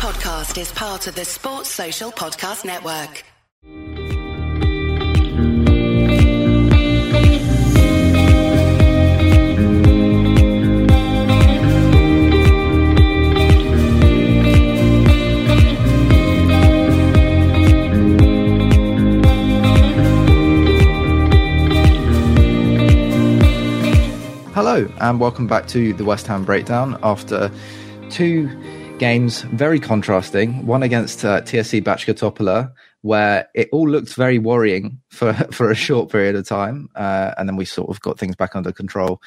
podcast is part of the Sports Social Podcast Network. Hello, and welcome back to the West Ham Breakdown after two games very contrasting. One against uh, TSC Bačka where it all looked very worrying for, for a short period of time. Uh, and then we sort of got things back under control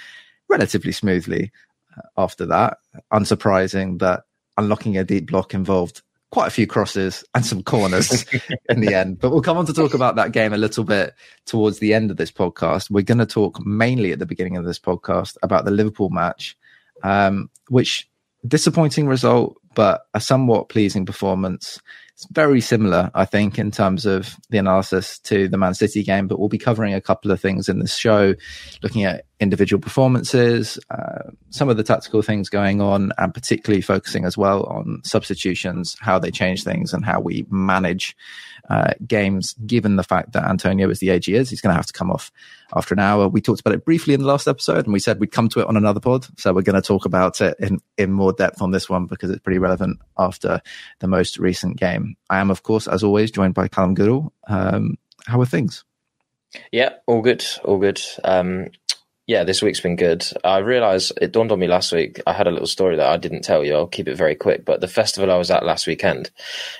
relatively smoothly uh, after that. Unsurprising that unlocking a deep block involved quite a few crosses and some corners in the end. But we'll come on to talk about that game a little bit towards the end of this podcast. We're going to talk mainly at the beginning of this podcast about the Liverpool match, um, which disappointing result, but a somewhat pleasing performance. It's very similar, I think, in terms of the analysis to the Man City game, but we'll be covering a couple of things in this show, looking at individual performances, uh, some of the tactical things going on, and particularly focusing as well on substitutions, how they change things, and how we manage uh, games, given the fact that Antonio is the age he is. He's going to have to come off after an hour. We talked about it briefly in the last episode and we said we'd come to it on another pod. So we're going to talk about it in, in more depth on this one because it's pretty relevant after the most recent game. I am, of course, as always, joined by Callum Goodall. Um, how are things? Yeah, all good, all good. Um, yeah, this week's been good. I realised it dawned on me last week. I had a little story that I didn't tell you. I'll keep it very quick. But the festival I was at last weekend,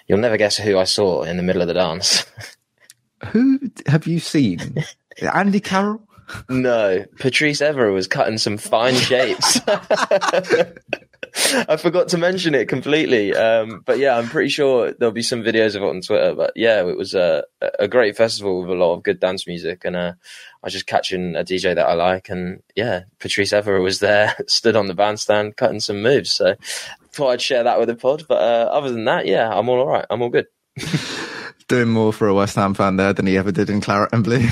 you'll never guess who I saw in the middle of the dance. who have you seen? Andy Carroll? No, Patrice Evra was cutting some fine shapes. I forgot to mention it completely. Um, but yeah, I'm pretty sure there'll be some videos of it on Twitter. But yeah, it was a, a great festival with a lot of good dance music. And uh, I was just catching a DJ that I like. And yeah, Patrice Evra was there, stood on the bandstand, cutting some moves. So thought I'd share that with the pod. But uh, other than that, yeah, I'm all, all right. I'm all good. Doing more for a West Ham fan there than he ever did in Claret and Blue.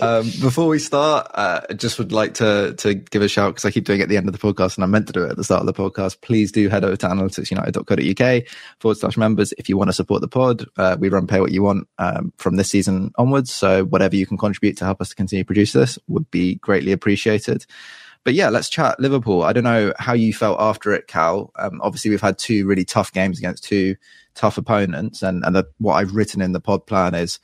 Um, before we start, uh, I just would like to to give a shout because I keep doing it at the end of the podcast and I meant to do it at the start of the podcast. Please do head over to analyticsunited.co.uk forward slash members if you want to support the pod. Uh, we run pay what you want um, from this season onwards. So whatever you can contribute to help us to continue to produce this would be greatly appreciated. But yeah, let's chat Liverpool. I don't know how you felt after it, Cal. Um, obviously, we've had two really tough games against two tough opponents, and and the, what I've written in the pod plan is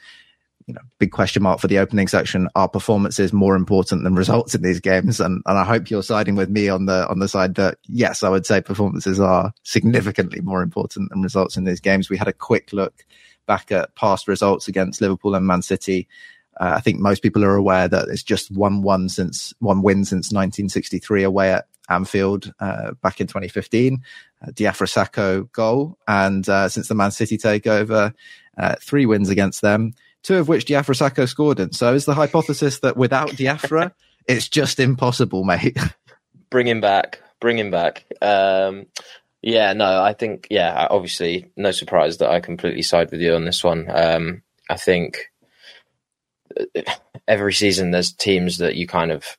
you know, big question mark for the opening section. Are performances more important than results in these games? And, and I hope you're siding with me on the, on the side that yes, I would say performances are significantly more important than results in these games. We had a quick look back at past results against Liverpool and Man City. Uh, I think most people are aware that it's just one one since one win since 1963 away at Anfield uh, back in 2015, uh, Diafra Sakho goal, and uh, since the Man City takeover, uh, three wins against them two of which Diafra Sakho scored in. So is the hypothesis that without Diafra, it's just impossible, mate? Bring him back. Bring him back. Um, yeah, no, I think, yeah, obviously, no surprise that I completely side with you on this one. Um, I think uh, every season there's teams that you kind of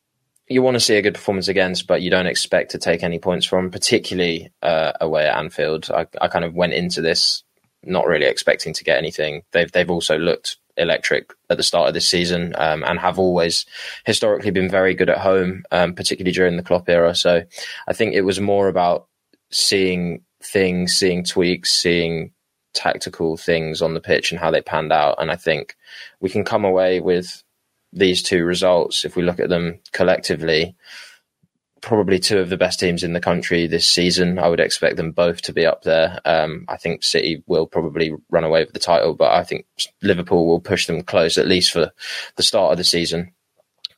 you want to see a good performance against, but you don't expect to take any points from, particularly uh, away at Anfield. I, I kind of went into this not really expecting to get anything. They've they've also looked electric at the start of this season um, and have always historically been very good at home, um, particularly during the Klopp era. So I think it was more about seeing things, seeing tweaks, seeing tactical things on the pitch and how they panned out. And I think we can come away with these two results if we look at them collectively probably two of the best teams in the country this season. I would expect them both to be up there. Um, I think City will probably run away with the title, but I think Liverpool will push them close at least for the start of the season.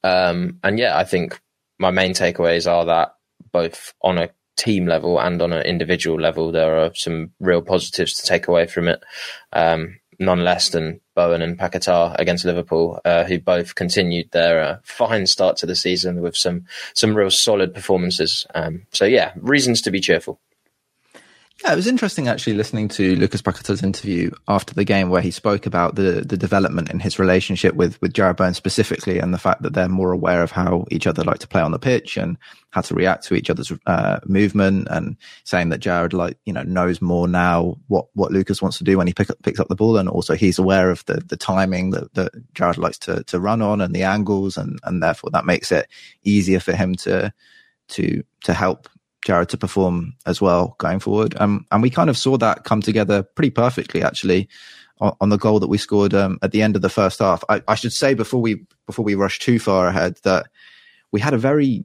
Um, and yeah, I think my main takeaways are that both on a team level and on an individual level, there are some real positives to take away from it. Um, none less than Bowen and Paquetá against Liverpool, uh, who both continued their uh, fine start to the season with some some real solid performances. Um, so yeah, reasons to be cheerful. Yeah, it was interesting actually listening to Lucas Paqueta's interview after the game where he spoke about the the development in his relationship with with Jarrod Bowen specifically and the fact that they're more aware of how each other like to play on the pitch and how to react to each other's uh, movement and saying that Jarrod like you know knows more now what what Lucas wants to do when he pick up, picks up the ball and also he's aware of the the timing that, that Jarrod likes to to run on and the angles and and therefore that makes it easier for him to to to help Jarrod to perform as well going forward. Um, and we kind of saw that come together pretty perfectly actually on, on the goal that we scored um, at the end of the first half. I, I, should say before we before we rush too far ahead that we had a very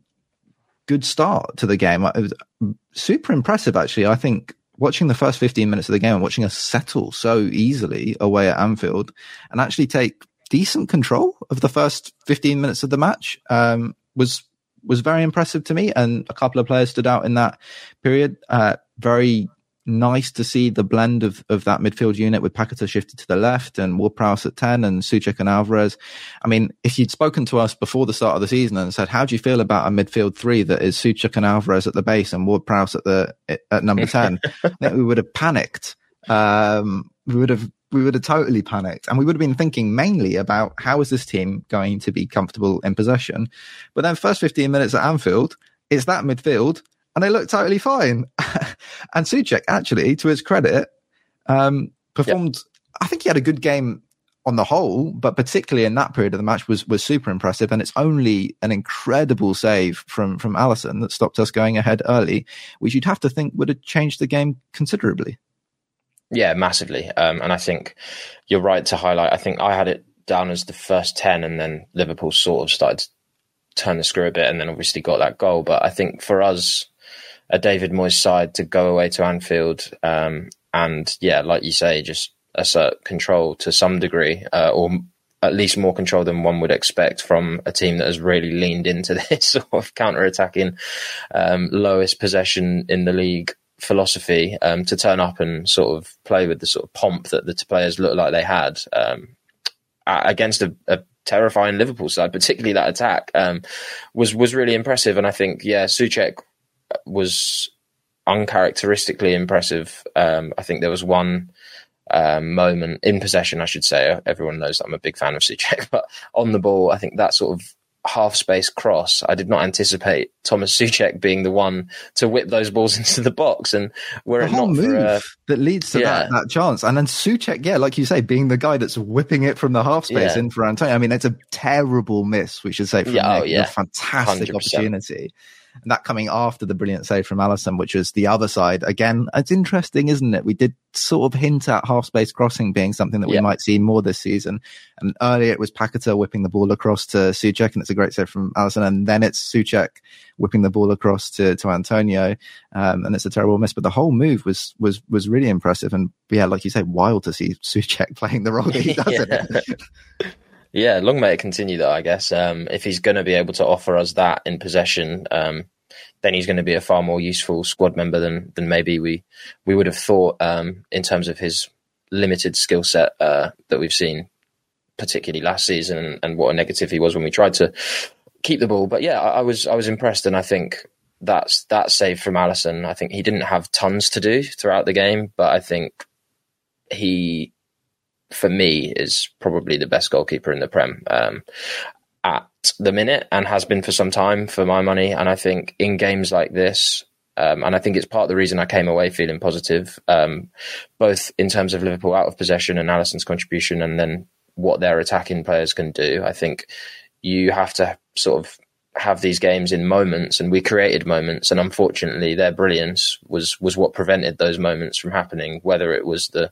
good start to the game. It was super impressive actually. I think watching the first 15 minutes of the game and watching us settle so easily away at Anfield and actually take decent control of the first 15 minutes of the match um, was was very impressive to me, and a couple of players stood out in that period. Uh, very nice to see the blend of, of that midfield unit with Paqueta shifted to the left and Ward-Prowse at 10 and Soucek and Alvarez. I mean, if you'd spoken to us before the start of the season and said, how do you feel about a midfield three that is Soucek and Alvarez at the base and Ward-Prowse at the, at number 10, I think we would have panicked. Um, we would have we would have totally panicked and we would have been thinking mainly about how is this team going to be comfortable in possession. But then first 15 minutes at Anfield, it's that midfield and they look totally fine. and Soucek actually, to his credit, um, performed, yep. I think he had a good game on the whole, but particularly in that period of the match was, was super impressive. And it's only an incredible save from, from Alisson that stopped us going ahead early, which you'd have to think would have changed the game considerably. Yeah, massively. Um, and I think you're right to highlight. I think I had it down as the first 10, and then Liverpool sort of started to turn the screw a bit, and then obviously got that goal. But I think for us, a David Moyes side to go away to Anfield, um, and yeah, like you say, just assert control to some degree, uh, or at least more control than one would expect from a team that has really leaned into this sort of counter attacking, um, lowest possession in the league philosophy um, to turn up and sort of play with the sort of pomp that the players looked like they had um, against a, a, terrifying Liverpool side, particularly that attack um, was was really impressive. And I think yeah, Soucek was uncharacteristically impressive. Um, I think there was one. Um, moment in possession, I should say. Everyone knows that I'm a big fan of Soucek, but on the ball, I think that sort of half space cross. I did not anticipate Thomas Soucek being the one to whip those balls into the box. And were the it not move for a, that leads to yeah. that, that chance. And then Soucek, yeah, like you say, being the guy that's whipping it from the half space yeah. in for Antonio. I mean, it's a terrible miss, we should say, from yeah, oh, Nick. Oh, yeah. A fantastic 100%. opportunity and that coming after the brilliant save from Alisson, which was the other side. Again, it's interesting, isn't it? We did sort of hint at half space crossing being something that we might see more this season. And earlier it was Paqueta whipping the ball across to Soucek, and it's a great save from Alisson. And then it's Soucek whipping the ball across to, to Antonio. Um, and it's a terrible miss, but the whole move was, was, was really impressive. And yeah, like you say, wild to see Soucek playing the role that he does in it. Yeah, long may it continue though, I guess. Um, if he's going to be able to offer us that in possession, um, then he's going to be a far more useful squad member than than maybe we we would have thought um, in terms of his limited skill set uh, that we've seen, particularly last season, and, what a negative he was when we tried to keep the ball. But yeah, I, I was I was impressed, and I think that's that save from Alisson. I think he didn't have tons to do throughout the game, but I think he for me, is probably the best goalkeeper in the Prem um, at the minute and has been for some time for my money. And I think in games like this, um, and I think it's part of the reason I came away feeling positive, um, both in terms of Liverpool out of possession and Alisson's contribution, and then what their attacking players can do. I think you have to sort of have these games in moments and we created moments and unfortunately their brilliance was was what prevented those moments from happening whether it was the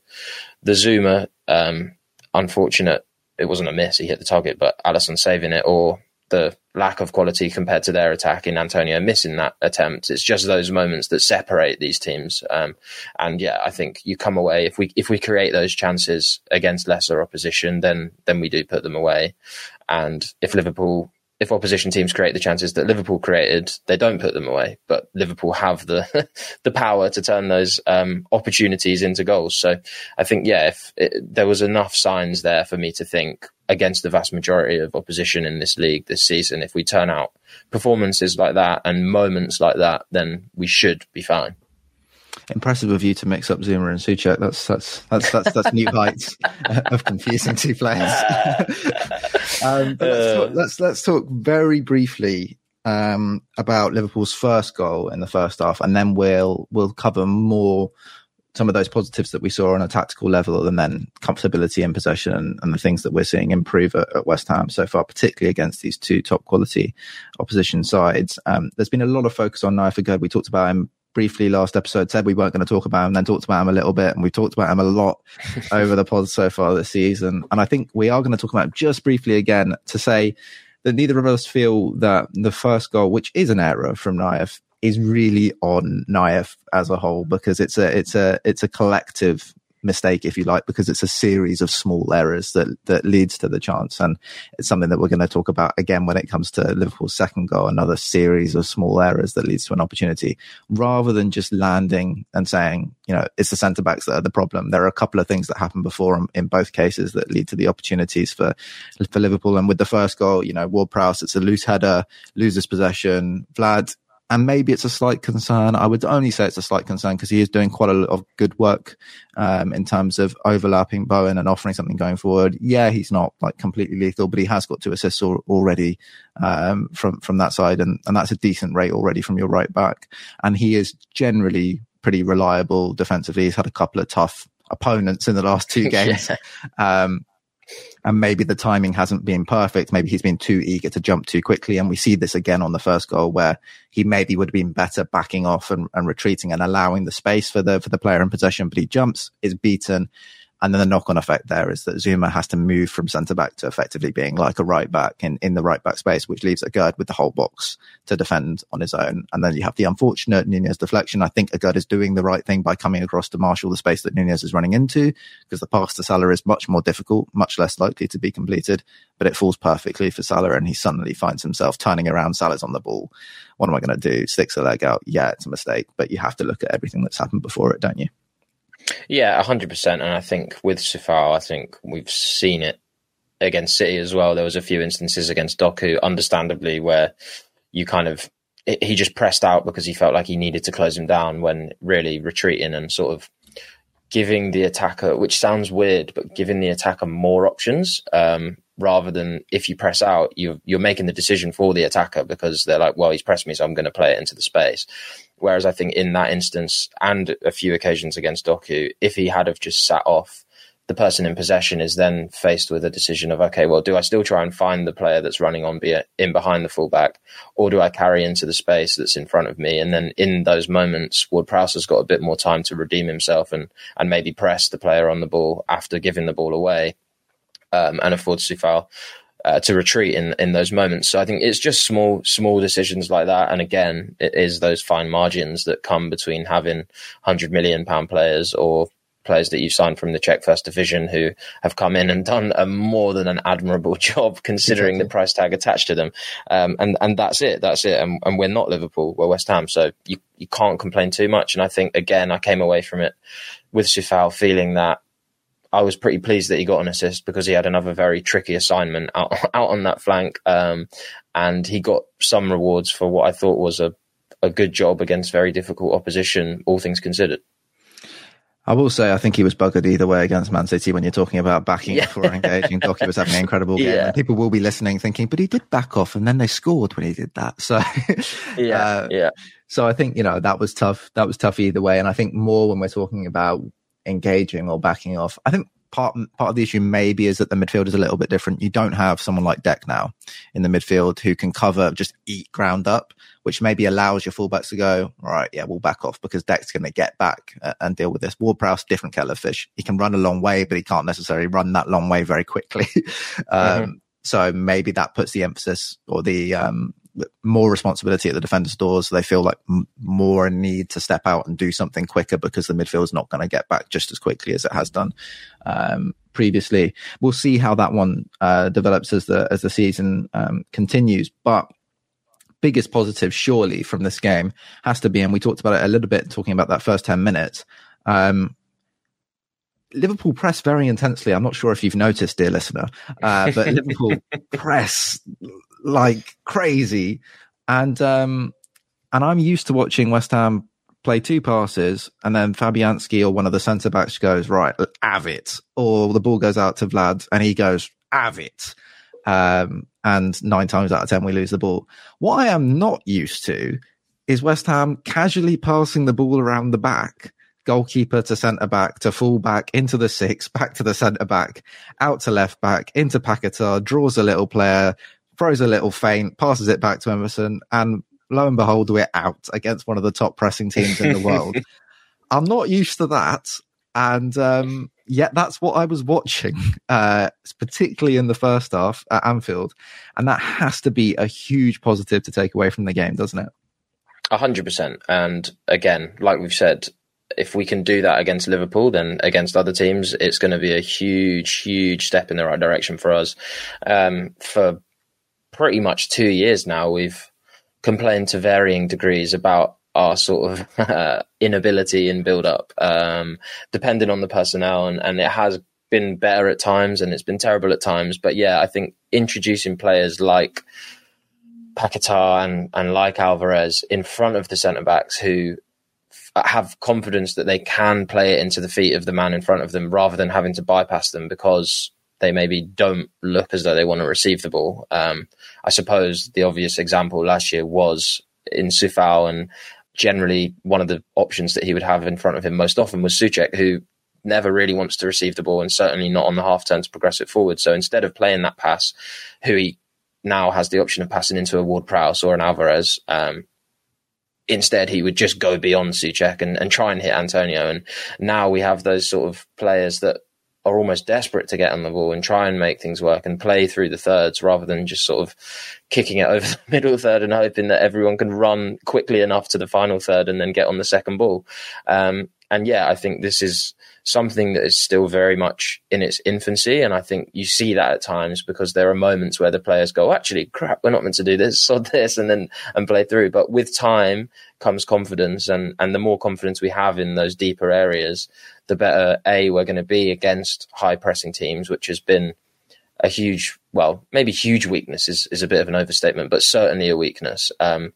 the Zouma um, unfortunate it wasn't a miss he hit the target but Alisson saving it or the lack of quality compared to their attack in Antonio missing that attempt. It's just those moments that separate these teams. Um, and yeah I think you come away if we if we create those chances against lesser opposition then then we do put them away. And if Liverpool if opposition teams create the chances that Liverpool created, they don't put them away. But Liverpool have the the power to turn those um, opportunities into goals. So I think, yeah, if it, there was enough signs there for me to think against the vast majority of opposition in this league this season, if we turn out performances like that and moments like that, then we should be fine. Impressive of you to mix up Zouma and Souček. That's that's that's that's, that's new heights of confusing two players. um, but let's talk, let's let's talk very briefly um, about Liverpool's first goal in the first half, and then we'll we'll cover more some of those positives that we saw on a tactical level, and then comfortability in possession and, and the things that we're seeing improve at, at, West Ham so far, particularly against these two top quality opposition sides. Um, there's been a lot of focus on Nayef Aguerd. We talked about him briefly last episode, said we weren't going to talk about him, then talked about him a little bit, and we've talked about him a lot over the pod so far this season. And I think we are going to talk about him just briefly again to say that neither of us feel that the first goal, which is an error from Nayef, is really on Nayef as a whole because it's a it's a it's a collective mistake, if you like, because it's a series of small errors that that leads to the chance, and it's something that we're going to talk about again when it comes to Liverpool's second goal. Another series of small errors that leads to an opportunity, rather than just landing and saying, you know, it's the centre backs that are the problem. There are a couple of things that happen before in both cases that lead to the opportunities for for Liverpool. And with the first goal, you know, Ward Prowse, it's a loose header, loses possession. Vlad and maybe it's a slight concern. I would only say it's a slight concern because he is doing quite a lot of good work um, in terms of overlapping Bowen and offering something going forward. Yeah, he's not like completely lethal, but he has got two assists al- already um, from from that side, and and that's a decent rate already from your right back. And he is generally pretty reliable defensively. He's had a couple of tough opponents in the last two games. yeah. um, and maybe the timing hasn't been perfect. Maybe he's been too eager to jump too quickly. And we see this again on the first goal where he maybe would have been better backing off and, and retreating and allowing the space for the, for the player in possession, but he jumps, is beaten and then the knock on effect there is that Zouma has to move from centre back to effectively being like a right back in, in the right back space, which leaves Aguerd with the whole box to defend on his own. And then you have the unfortunate Nunez deflection. I think Aguerd is doing the right thing by coming across to marshal the space that Nunez is running into because the pass to Salah is much more difficult, much less likely to be completed, but it falls perfectly for Salah and he suddenly finds himself turning around. Salah's on the ball. What am I going to do? Sticks a leg out. Yeah, it's a mistake, but you have to look at everything that's happened before it, don't you? Yeah, hundred percent. And I think with Safar, I think we've seen it against City as well. There was a few instances against Doku, understandably, where you kind of he just pressed out because he felt like he needed to close him down when really retreating and sort of giving the attacker, which sounds weird, but giving the attacker more options. Um, rather than if you press out, you're, you're making the decision for the attacker because they're like, well, he's pressed me, so I'm going to play it into the space. Whereas I think in that instance and a few occasions against Doku, if he had have just sat off, the person in possession is then faced with a decision of okay, well, do I still try and find the player that's running on be in behind the fullback, or do I carry into the space that's in front of me? And then in those moments, Ward Prowse has got a bit more time to redeem himself and and maybe press the player on the ball after giving the ball away, um, and afford Coufal uh, to retreat in in those moments. So I think it's just small small decisions like that, and again, it is those fine margins that come between having hundred million pound players or players that you've signed from the Czech First Division who have come in and done a more than an admirable job considering exactly. the price tag attached to them. Um, and and that's it. That's it. And, and, we're not Liverpool. We're West Ham. So you you can't complain too much. And I think again, I came away from it with Coufal feeling that I was pretty pleased that he got an assist because he had another very tricky assignment out out on that flank, um, and he got some rewards for what I thought was a a good job against very difficult opposition, all things considered. I will say, I think he was buggered either way against Man City when you're talking about backing yeah. off or engaging. Doku was having an incredible game. Yeah. And people will be listening thinking, but he did back off and then they scored when he did that. So, yeah, uh, yeah. So I think, you know, that was tough. That was tough either way. And I think more when we're talking about engaging or backing off. I think part part of the issue maybe is that the midfield is a little bit different. You don't have someone like Deck now in the midfield who can cover just eat ground up, which maybe allows your fullbacks to go all right. Yeah, we'll back off because Deck's going to get back uh, and deal with this. Ward Prowse, different kettle of fish. He can run a long way, but he can't necessarily run that long way very quickly. um, mm-hmm. So maybe that puts the emphasis or the um, more responsibility at the defender's doors. They feel like m- more need to step out and do something quicker because the midfield is not going to get back just as quickly as it has done um, previously. We'll see how that one uh, develops as the as the season um, continues, but. Biggest positive, surely, from this game has to be, and we talked about it a little bit talking about that first 10 minutes. Um, Liverpool press very intensely. I'm not sure if you've noticed, dear listener, uh, but Liverpool press like crazy. And um, and I'm used to watching West Ham play two passes, and then Fabianski or one of the centre backs goes, right, have it. Or the ball goes out to Vlad and he goes, have it. Um, and nine times out of 10, we lose the ball. What I am not used to is West Ham casually passing the ball around the back, goalkeeper to centre back, to full back, into the six, back to the centre back, out to left back, into Paquetá, draws a little player, throws a little feint, passes it back to Emerson, and lo and behold, we're out against one of the top pressing teams in the world. I'm not used to that. And um, yet that's what I was watching, uh, particularly in the first half at Anfield. And that has to be a huge positive to take away from the game, doesn't it? A hundred percent. And again, like we've said, if we can do that against Liverpool, then against other teams, it's going to be a huge, huge step in the right direction for us. Um, for pretty much two years now, we've complained to varying degrees about our sort of uh, inability in build up, um, depending on the personnel. And, and it has been better at times and it's been terrible at times. But yeah, I think introducing players like Paquetá and, and like Alvarez in front of the centre backs who have confidence that they can play it into the feet of the man in front of them rather than having to bypass them because they maybe don't look as though they want to receive the ball. Um, I suppose the obvious example last year was in Coufal, and generally one of the options that he would have in front of him most often was Soucek, who never really wants to receive the ball and certainly not on the half turn to progress it forward. So instead of playing that pass, who he now has the option of passing into a Ward Prowse or an Alvarez, um, instead he would just go beyond Soucek and, and try and hit Antonio. And now we have those sort of players that are almost desperate to get on the ball and try and make things work and play through the thirds rather than just sort of kicking it over the middle third and hoping that everyone can run quickly enough to the final third and then get on the second ball. Um, and yeah, I think this is something that is still very much in its infancy. And I think you see that at times because there are moments where the players go, actually, crap, we're not meant to do this, sod this, and then and play through. But with time comes confidence, and and the more confidence we have in those deeper areas, the better a we're going to be against high pressing teams, which has been a huge, well, maybe huge weakness is is a bit of an overstatement, but certainly a weakness. Um,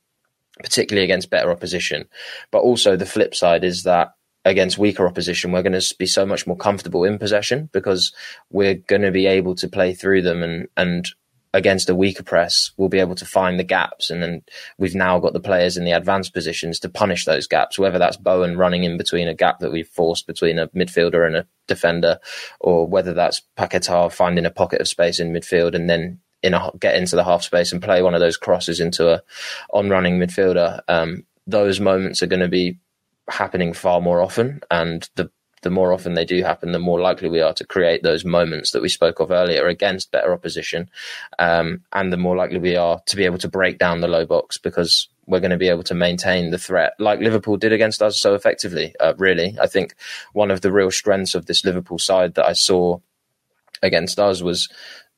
particularly against better opposition. But also the flip side is that against weaker opposition, we're going to be so much more comfortable in possession because we're going to be able to play through them and, and against a weaker press, we'll be able to find the gaps. And then we've now got the players in the advanced positions to punish those gaps, whether that's Bowen running in between a gap that we've forced between a midfielder and a defender, or whether that's Paquetá finding a pocket of space in midfield and then in a, get into the half space and play one of those crosses into a on running midfielder. Um, those moments are going to be happening far more often, and the the more often they do happen, the more likely we are to create those moments that we spoke of earlier against better opposition, um, and the more likely we are to be able to break down the low box because we're going to be able to maintain the threat like Liverpool did against us so effectively. Uh, really, I think one of the real strengths of this Liverpool side that I saw against us was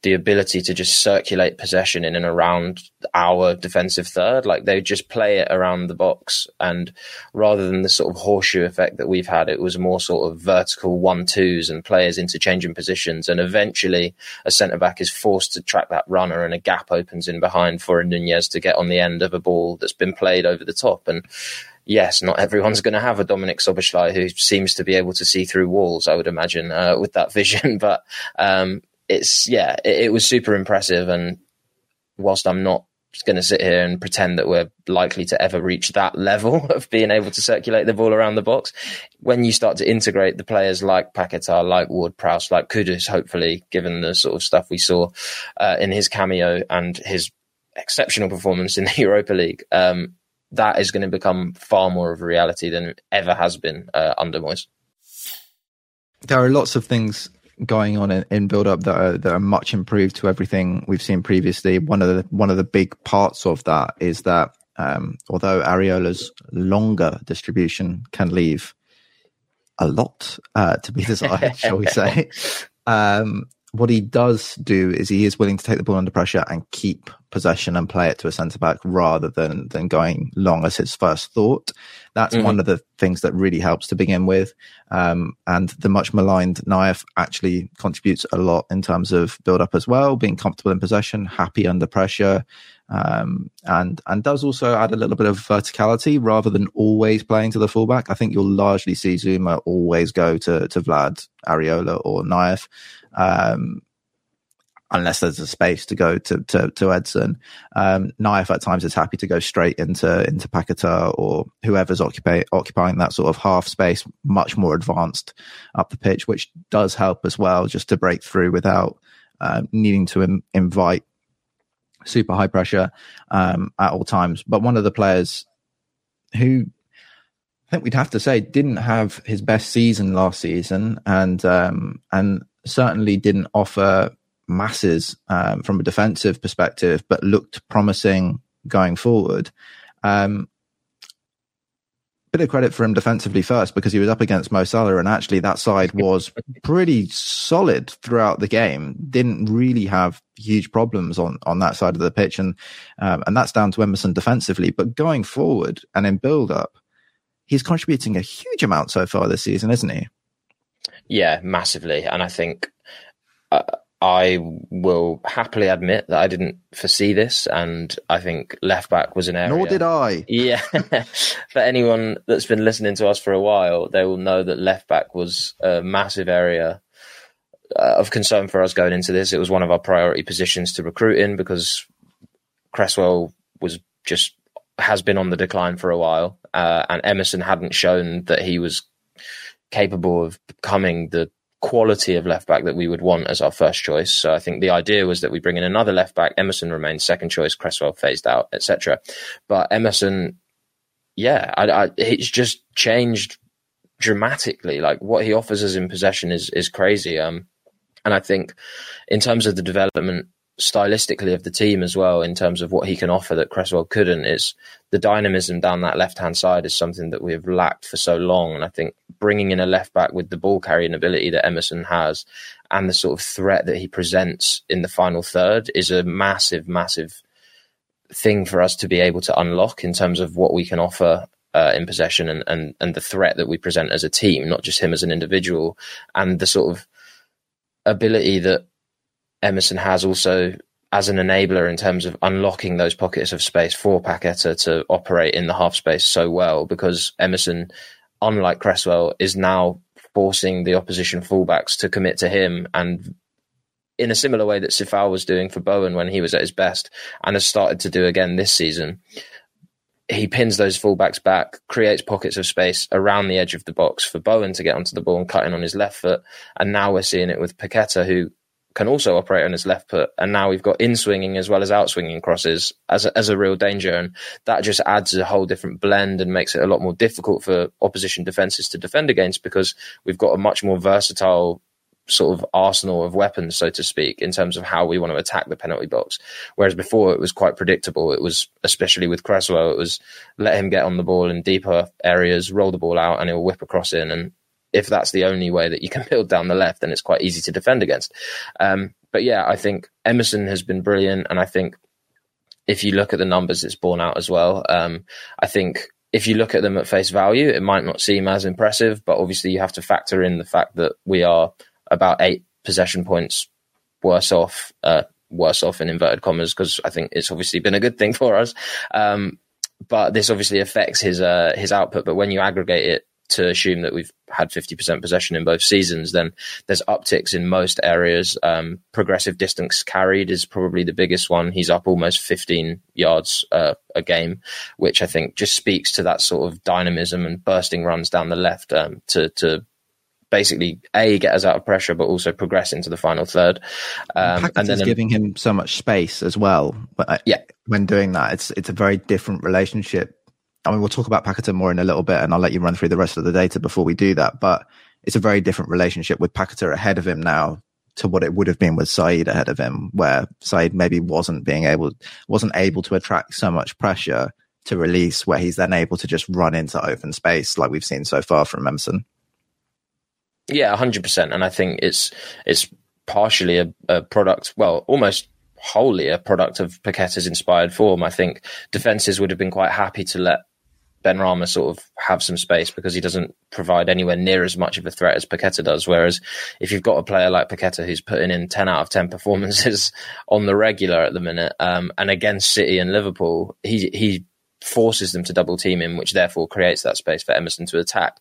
the ability to just circulate possession in and around our defensive third. Like they just play it around the box. And rather than the sort of horseshoe effect that we've had, it was more sort of vertical one twos and players interchanging positions. And eventually a centre back is forced to track that runner and a gap opens in behind for a Nunez to get on the end of a ball that's been played over the top. And yes, not everyone's going to have a Dominic Szoboszlai who seems to be able to see through walls, I would imagine, uh, with that vision. But um, it's yeah, it, it was super impressive. And whilst I'm not going to sit here and pretend that we're likely to ever reach that level of being able to circulate the ball around the box. When you start to integrate the players like Paquetá, like Ward Prowse, like Kudus, hopefully, given the sort of stuff we saw uh, in his cameo and his exceptional performance in the Europa League, um, that is going to become far more of a reality than it ever has been uh, under Moyes. There are lots of things going on in, in build up that are, that are much improved to everything we've seen previously. One of the one of the big parts of that is that um, although Areola's longer distribution can leave a lot uh, to be desired, shall we say, um, what he does do is he is willing to take the ball under pressure and keep possession and play it to a centre back rather than than going long as his first thought. That's mm-hmm. one of the things that really helps to begin with. Um, and the much maligned Nayef actually contributes a lot in terms of build up as well, being comfortable in possession, happy under pressure, um, and and does also add a little bit of verticality rather than always playing to the fullback. I think you'll largely see Zouma always go to to Vlad, Areola, or Nayef um, unless there's a space to go to to, to Edson. Um, at times is happy to go straight into into Paquetá or whoever's occupy, occupying that sort of half space, much more advanced up the pitch, which does help as well, just to break through without uh, needing to Im- invite super high pressure um, at all times. But one of the players who I think we'd have to say didn't have his best season last season, and um, and certainly didn't offer masses um, from a defensive perspective, but looked promising going forward. Um, bit of credit for him defensively first because he was up against Mo Salah, and actually that side was pretty solid throughout the game. Didn't really have huge problems on on that side of the pitch, and um, and that's down to Emerson defensively. But going forward and in build up, he's contributing a huge amount so far this season, isn't he? Yeah, massively. And I think uh, I will happily admit that I didn't foresee this. And I think left back was an area. Nor did I. Yeah. for anyone that's been listening to us for a while, they will know that left back was a massive area uh, of concern for us going into this. It was one of our priority positions to recruit in because Cresswell was just has been on the decline for a while, uh, and Emerson hadn't shown that he was capable of becoming the quality of left back that we would want as our first choice. So I think the idea was that we bring in another left back. Emerson remains second choice, Cresswell phased out, etc. But Emerson, yeah, I, I, he's just changed dramatically. Like what he offers us in possession is is crazy. Um, and I think in terms of the development stylistically of the team as well in terms of what he can offer that Cresswell couldn't. Is the dynamism down that left hand side is something that we have lacked for so long. And I think bringing in a left back with the ball carrying ability that Emerson has and the sort of threat that he presents in the final third is a massive massive thing for us to be able to unlock in terms of what we can offer uh, in possession and, and and the threat that we present as a team not just him as an individual and the sort of ability that Emerson has also as an enabler in terms of unlocking those pockets of space for Paquetá to operate in the half space so well because Emerson, unlike Cresswell, is now forcing the opposition fullbacks to commit to him and in a similar way that Coufal was doing for Bowen when he was at his best and has started to do again this season. He pins those fullbacks back, creates pockets of space around the edge of the box for Bowen to get onto the ball and cut in on his left foot. And now we're seeing it with Paquetá, who can also operate on his left foot, and now we've got in swinging as well as out swinging crosses as a, as a real danger, and that just adds a whole different blend and makes it a lot more difficult for opposition defenses to defend against because we've got a much more versatile sort of arsenal of weapons, so to speak, in terms of how we want to attack the penalty box. Whereas before it was quite predictable. It was, especially with Cresswell, it was let him get on the ball in deeper areas, roll the ball out, and he'll whip across in. And if that's the only way that you can build down the left, then it's quite easy to defend against. Um, but yeah, I think Emerson has been brilliant, and I think if you look at the numbers, it's borne out as well. Um, I think if you look at them at face value, it might not seem as impressive, but obviously you have to factor in the fact that we are about eight possession points worse off. Uh, worse off in inverted commas because I think it's obviously been a good thing for us. Um, but this obviously affects his uh, his output. But when you aggregate it to assume that we've had 50% possession in both seasons, then there's upticks in most areas. Um, progressive distance carried is probably the biggest one. He's up almost 15 yards uh, a game, which I think just speaks to that sort of dynamism and bursting runs down the left um, to, to basically a get us out of pressure, but also progress into the final third. Um, and then giving him so much space as well. But uh, yeah, when doing that, it's it's a very different relationship I mean, we'll talk about Paquetá more in a little bit, and I'll let you run through the rest of the data before we do that. But it's a very different relationship with Paquetá ahead of him now to what it would have been with Said ahead of him, where Said maybe wasn't being able, wasn't able to attract so much pressure to release, where he's then able to just run into open space like we've seen so far from Emerson. Yeah, hundred percent. And I think it's it's partially a, a product, well, almost wholly a product of Paqueta's inspired form. I think defenses would have been quite happy to let Benrahma sort of have some space because he doesn't provide anywhere near as much of a threat as Paqueta does. Whereas if you've got a player like Paqueta who's putting in 10 out of 10 performances on the regular at the minute, um, and against City and Liverpool, he, he forces them to double team him, which therefore creates that space for Emerson to attack.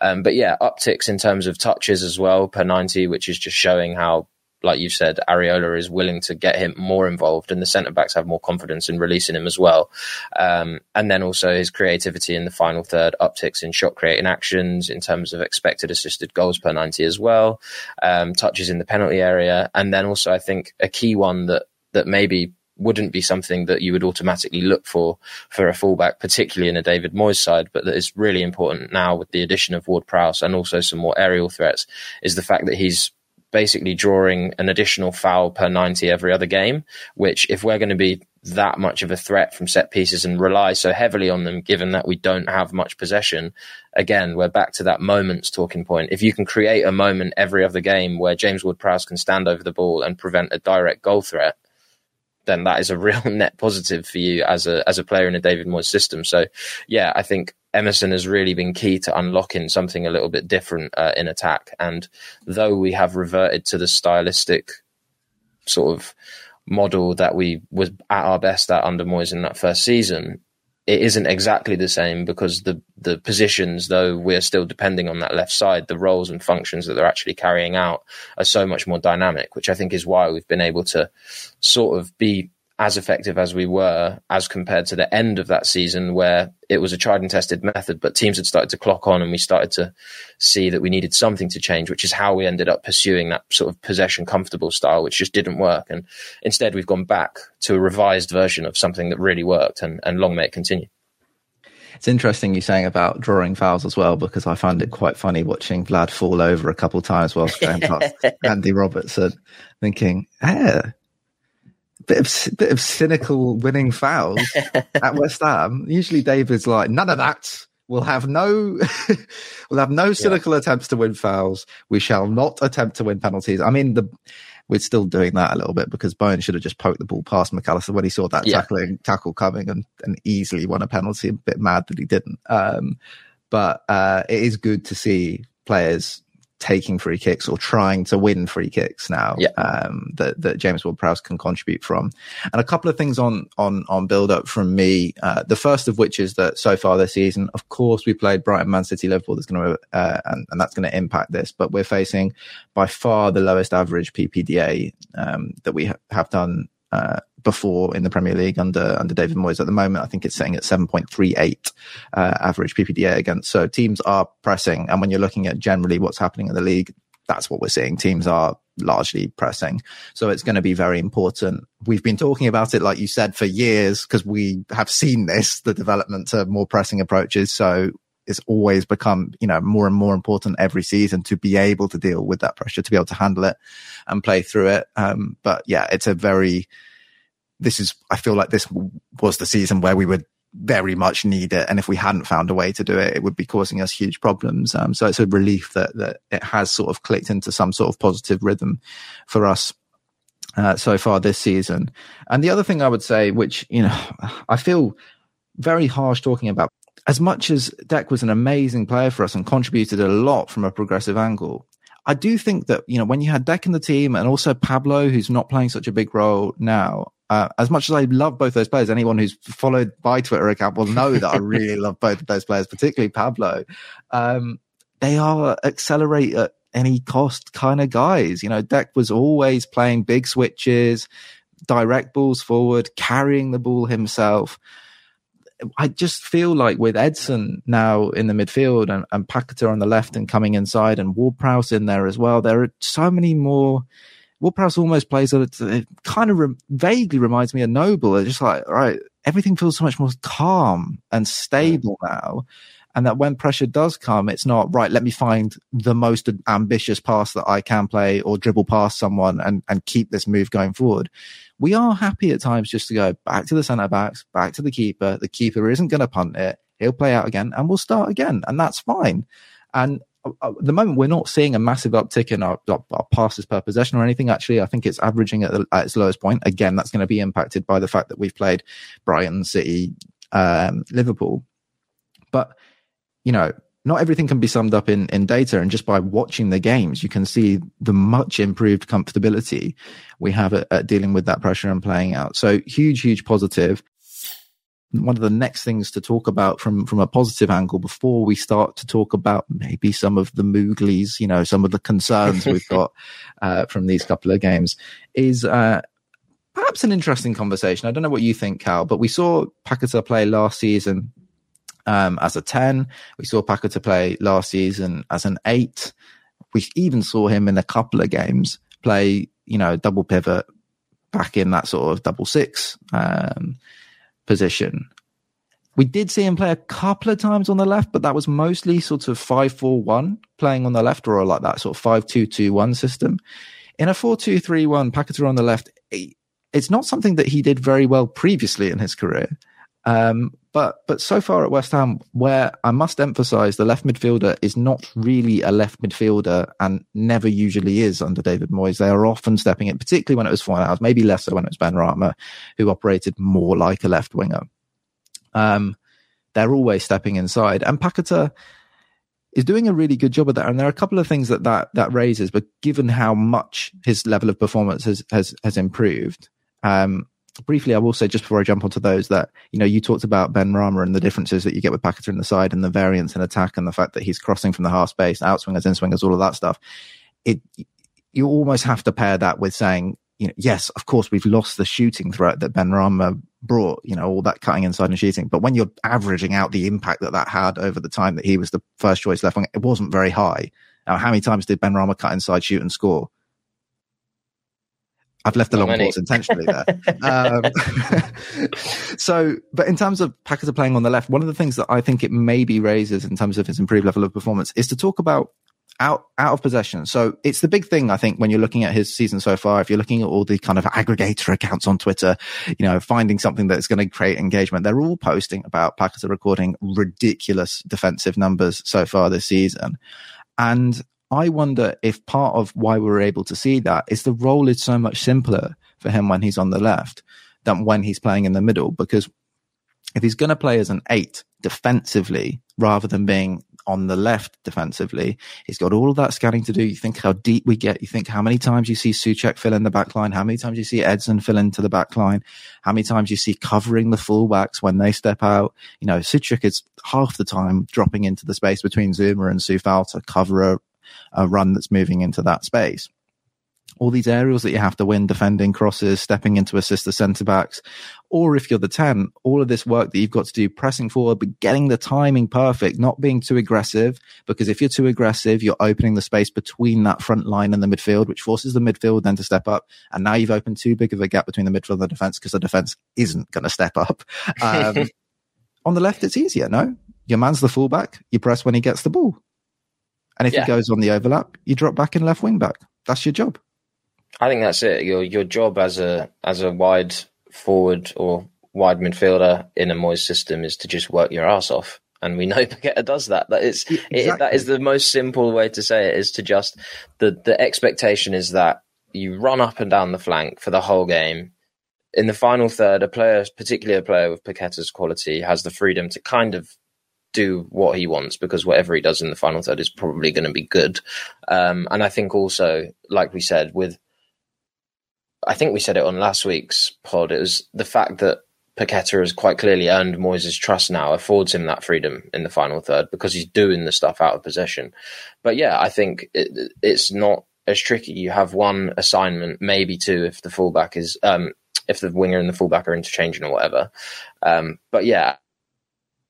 Um, but yeah, upticks in terms of touches as well per 90, which is just showing how like you said, Areola is willing to get him more involved, and the centre backs have more confidence in releasing him as well. Um, and then also his creativity in the final third upticks in shot creating actions in terms of expected assisted goals per 90 as well, um, touches in the penalty area. And then also, I think a key one that, that maybe wouldn't be something that you would automatically look for for a fullback, particularly in a David Moyes side, but that is really important now with the addition of Ward Prowse and also some more aerial threats, is the fact that he's basically drawing an additional foul per 90 every other game, which if we're going to be that much of a threat from set pieces and rely so heavily on them, given that we don't have much possession, again, we're back to that moments talking point. If you can create a moment every other game where James Ward Prowse can stand over the ball and prevent a direct goal threat, then that is a real net positive for you as a as a player in a David Moyes system. So, yeah, I think Emerson has really been key to unlocking something a little bit different uh, in attack. And though we have reverted to the stylistic sort of model that we was at our best at under Moyes in that first season, it isn't exactly the same because the the positions, though we're still depending on that left side, the roles and functions that they're actually carrying out are so much more dynamic, which I think is why we've been able to sort of be as effective as we were as compared to the end of that season where it was a tried and tested method, but teams had started to clock on and we started to see that we needed something to change, which is how we ended up pursuing that sort of possession comfortable style, which just didn't work. And instead we've gone back to a revised version of something that really worked and, and long may it continue. It's interesting you saying about drawing fouls as well, because I find it quite funny watching Vlad fall over a couple of times whilst going past Andy Robertson, thinking, yeah, bit of bit of cynical winning fouls at West Ham. Usually, David's like, none of that. We'll have no, we'll have no cynical yeah. attempts to win fouls. We shall not attempt to win penalties. I mean, the we're still doing that a little bit because Bowen should have just poked the ball past Mac Allister when he saw that yeah. tackling tackle coming and, and easily won a penalty. A bit mad that he didn't. Um, but uh, it is good to see players taking free kicks or trying to win free kicks now yeah. um, that, that James Ward-Prowse can contribute from. And a couple of things on on on build up from me. Uh, the first of which is that so far this season, of course, we played Brighton, Man City, Liverpool. That's going to uh, and, and that's going to impact this, but we're facing by far the lowest average PPDA um, that we ha- have done uh, before in the Premier League under under David Moyes. At the moment, I think it's sitting at 7.38 uh, average PPDA against. So teams are pressing, and when you're looking at generally what's happening in the league, that's what we're seeing. Teams are largely pressing. So it's going to be very important. We've been talking about it, like you said, for years because we have seen this, the development of more pressing approaches. So it's always become, you know, more and more important every season to be able to deal with that pressure, to be able to handle it and play through it. Um, but yeah, it's a very, this is, I feel like this was the season where we would very much need it. And if we hadn't found a way to do it, it would be causing us huge problems. Um, so it's a relief that, that it has sort of clicked into some sort of positive rhythm for us. Uh, so far this season. And the other thing I would say, which, you know, I feel very harsh talking about, as much as Deck was an amazing player for us and contributed a lot from a progressive angle, I do think that, you know, when you had Deck in the team and also Pablo, who's not playing such a big role now, uh, as much as I love both those players, anyone who's followed my Twitter account will know that I really love both of those players, particularly Pablo. Um, they are accelerate at any cost kind of guys. You know, Deck was always playing big switches, direct balls forward, carrying the ball himself. I just feel like with Edson now in the midfield and, and on the left and coming inside and Ward in there as well, there are so many more. Ward almost plays a, it kind of re- vaguely reminds me of Noble. It's just like, right, everything feels so much more calm and stable now. And that when pressure does come, it's not right. Let me find the most ambitious pass that I can play or dribble past someone and, and keep this move going forward we are happy at times just to go back to the centre backs, back to the keeper. The keeper isn't going to punt it. He'll play out again and we'll start again. And that's fine. And at the moment, we're not seeing a massive uptick in our, our, our passes per possession or anything. Actually, I think it's averaging at, the, at its lowest point. Again, that's going to be impacted by the fact that we've played Brighton, City, um, Liverpool. But, you know, not everything can be summed up in, in data. And just by watching the games, you can see the much improved comfortability we have at, at dealing with that pressure and playing out. So huge, huge positive. positive one of the next things to talk about from from a positive angle before we start to talk about maybe some of the mooglies, you know, some of the concerns we've got uh, from these couple of games is uh, perhaps an interesting conversation. I don't know what you think, Cal, but we saw Paquetá play last season um, as a ten. We saw Paquetá play last season as an eight. We even saw him in a couple of games play, you know, double pivot back in that sort of double six. Um, position. We did see him play a couple of times on the left, but that was mostly sort of 5 4 1 playing on the left or like that sort of 5 2 2 1 system. In a 4 2 3 1, Paquetá on the left, it's not something that he did very well previously in his career. Um, but but so far at West Ham, where I must emphasise the left midfielder is not really a left midfielder and never usually is under David Moyes. They are often stepping in, particularly when it was Fornals, maybe less so when it was Benrahma, who operated more like a left winger. Um, they're always stepping inside, and Paquetá is doing a really good job of that. And there are a couple of things that that that raises, but given how much his level of performance has has has improved, um, briefly, I will say just before I jump onto those that you know you talked about Benrahma and the differences that you get with Paquetá in the side and the variance in attack and the fact that he's crossing from the half space, outswingers, inswingers, all of that stuff. It you almost have to pair that with saying, you know, yes, of course we've lost the shooting threat that Benrahma brought, you know, all that cutting inside and shooting. But when you're averaging out the impact that that had over the time that he was the first choice left wing, it wasn't very high. Now, how many times did Benrahma cut inside, shoot, and score? I've left a long pause intentionally there. um, so, but in terms of Paquetá playing on the left, one of the things that I think it maybe raises in terms of his improved level of performance is to talk about out out of possession. So it's the big thing I think when you're looking at his season so far. If you're looking at all the kind of aggregator accounts on Twitter, you know, finding something that's going to create engagement, they're all posting about Paquetá's are recording ridiculous defensive numbers so far this season. And I wonder if part of why we're able to see that is the role is so much simpler for him when he's on the left than when he's playing in the middle. Because if he's going to play as an eight defensively rather than being on the left defensively, he's got all of that scanning to do. You think how deep we get. You think how many times you see Soucek fill in the back line, how many times you see Edson fill into the back line, how many times you see covering the fullbacks when they step out. You know, Soucek is half the time dropping into the space between Zouma and Coufal to cover a, a run that's moving into that space. All these aerials that you have to win, defending crosses, stepping into assist the centre backs, or if you're the 10, all of this work that you've got to do, pressing forward, but getting the timing perfect, not being too aggressive, because if you're too aggressive, you're opening the space between that front line and the midfield, which forces the midfield then to step up. And now you've opened too big of a gap between the midfield and the defence because the defence isn't going to step up. Um, on the left, it's easier, no? Your man's the fullback. You press when he gets the ball. And if yeah. he goes on the overlap, you drop back in left wing back. That's your job. I think that's it. Your your job as a as a wide forward or wide midfielder in a Moyes system is to just work your ass off. And we know Paquetá does that. That is exactly. it, that is the most simple way to say it is to just the the expectation is that you run up and down the flank for the whole game. In the final third, a player, particularly a player with Paquetá's quality, has the freedom to kind of do what he wants because whatever he does in the final third is probably going to be good. Um, and I think also, like we said, with I think we said it on last week's pod, it was the fact that Paquetá has quite clearly earned Moyes' trust now, affords him that freedom in the final third because he's doing the stuff out of possession. But yeah, I think it, it's not as tricky. You have one assignment, maybe two, if the fullback is, um, if the winger and the fullback are interchanging or whatever. Um, but yeah,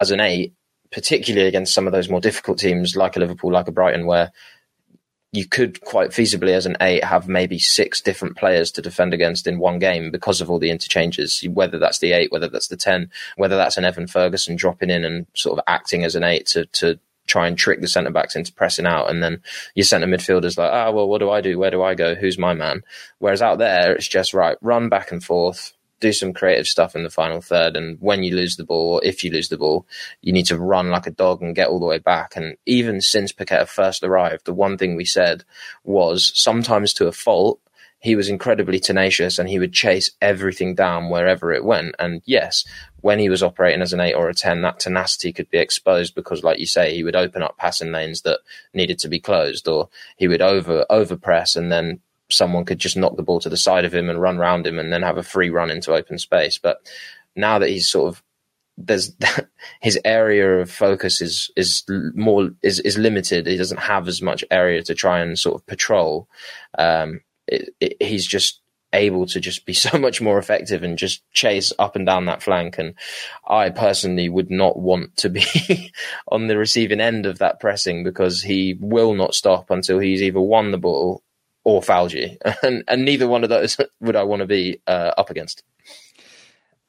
as an eight, particularly against some of those more difficult teams like a Liverpool, like a Brighton, where you could quite feasibly, as an eight, have maybe six different players to defend against in one game because of all the interchanges. Whether that's the eight, whether that's the ten, whether that's an Evan Ferguson dropping in and sort of acting as an eight to to try and trick the centre backs into pressing out, and then your centre midfielder's like, ah, oh, well, what do I do? Where do I go? Who's my man? Whereas out there, it's just right, run back and forth, do some creative stuff in the final third. And when you lose the ball, or if you lose the ball, you need to run like a dog and get all the way back. And even since Paqueta first arrived, the one thing we said was sometimes to a fault, he was incredibly tenacious and he would chase everything down wherever it went. And yes, when he was operating as an eight or a 10, that tenacity could be exposed because, like you say, he would open up passing lanes that needed to be closed or he would over, over press and then someone could just knock the ball to the side of him and run around him and then have a free run into open space. But now that he's sort of there's his area of focus is is more is is limited. He doesn't have as much area to try and sort of patrol. Um, it, it, he's just able to just be so much more effective and just chase up and down that flank. And I personally would not want to be on the receiving end of that pressing because he will not stop until he's either won the ball or and and neither one of those would I want to be uh, up against.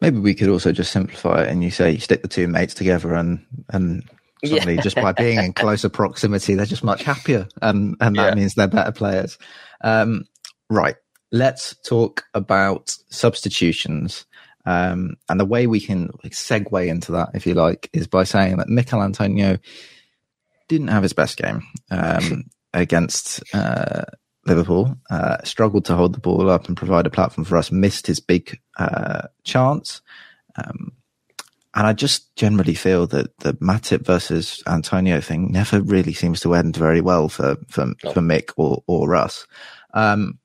Maybe we could also just simplify it, and you say you stick the two mates together, and and suddenly yeah. just by being in closer proximity, they're just much happier, and and that yeah. means they're better players. Um, right. Let's talk about substitutions. Um, and the way we can segue into that, if you like, is by saying that Michail Antonio didn't have his best game um, against uh, Liverpool, uh, struggled to hold the ball up and provide a platform for us, missed his big uh, chance. Um, and I just generally feel that the Matip versus Antonio thing never really seems to end very well for for, no. for Mick or or Russ. Um,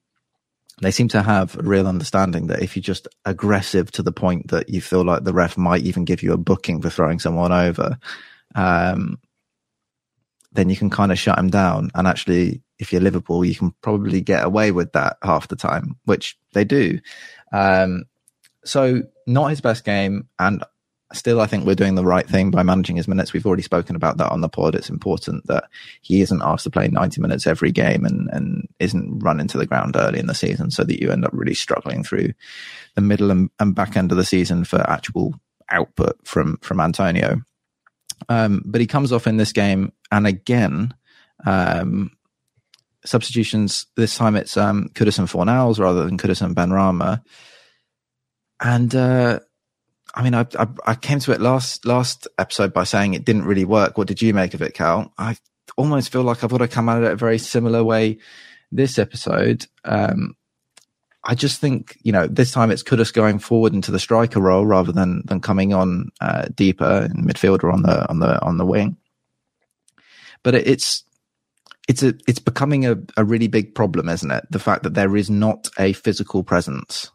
they seem to have a real understanding that if you're just aggressive to the point that you feel like the ref might even give you a booking for throwing someone over, um, then you can kind of shut him down. And actually, if you're Liverpool, you can probably get away with that half the time, which they do. Um, so not his best game, and still, I think we're doing the right thing by managing his minutes. We've already spoken about that on the pod. It's important that he isn't asked to play 90 minutes every game and, and isn't run into the ground early in the season so that you end up really struggling through the middle and, and back end of the season for actual output from, from Antonio. Um, but he comes off in this game, and again, um, substitutions. This time it's um, Kudus and Fornals rather than Kudus and Benrahma. And uh, I mean, I, I, I came to it last last episode by saying it didn't really work. What did you make of it, Cal? I almost feel like I've got to come at it a very similar way this episode. Um, I just think you know this time it's Kudus going forward into the striker role rather than than coming on uh, deeper in midfield or on the on the on the wing. But it, it's it's a it's becoming a, a really big problem, isn't it? The fact that there is not a physical presence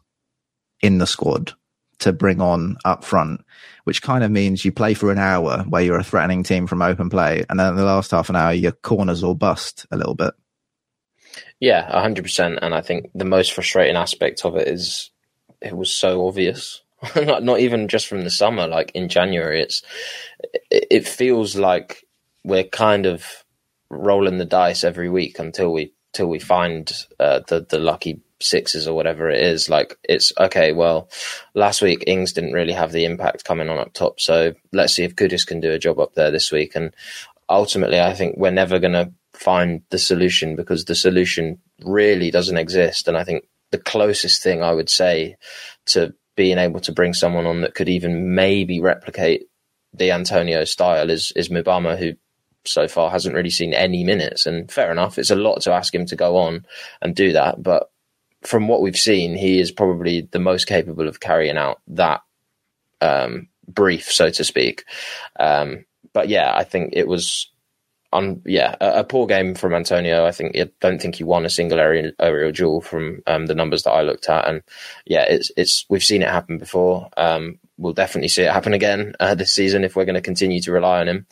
in the squad to bring on up front, which kind of means you play for an hour where you're a threatening team from open play, and then the last half an hour your corners or bust a little bit. Yeah, hundred percent. And I think the most frustrating aspect of it is it was so obvious. not, not even just from the summer, like in January, it's it, it feels like we're kind of rolling the dice every week until we till we find uh, the the lucky sixes or whatever it is. Like it's okay. Well, last week Ings didn't really have the impact coming on up top, so let's see if Kudus can do a job up there this week. And ultimately, I think we're never going to find the solution because the solution really doesn't exist. And I think the closest thing I would say to being able to bring someone on that could even maybe replicate the Antonio style is is Mubama, who so far hasn't really seen any minutes. And fair enough, it's a lot to ask him to go on and do that. But from what we've seen, he is probably the most capable of carrying out that um, brief, so to speak. Um, but yeah, I think it was. On yeah, a, a, poor game from Antonio. I think I don't think he won a single aerial, aerial duel from um, the numbers that I looked at, and yeah, it's it's we've seen it happen before. Um, we'll definitely see it happen again uh, this season if we're going to continue to rely on him.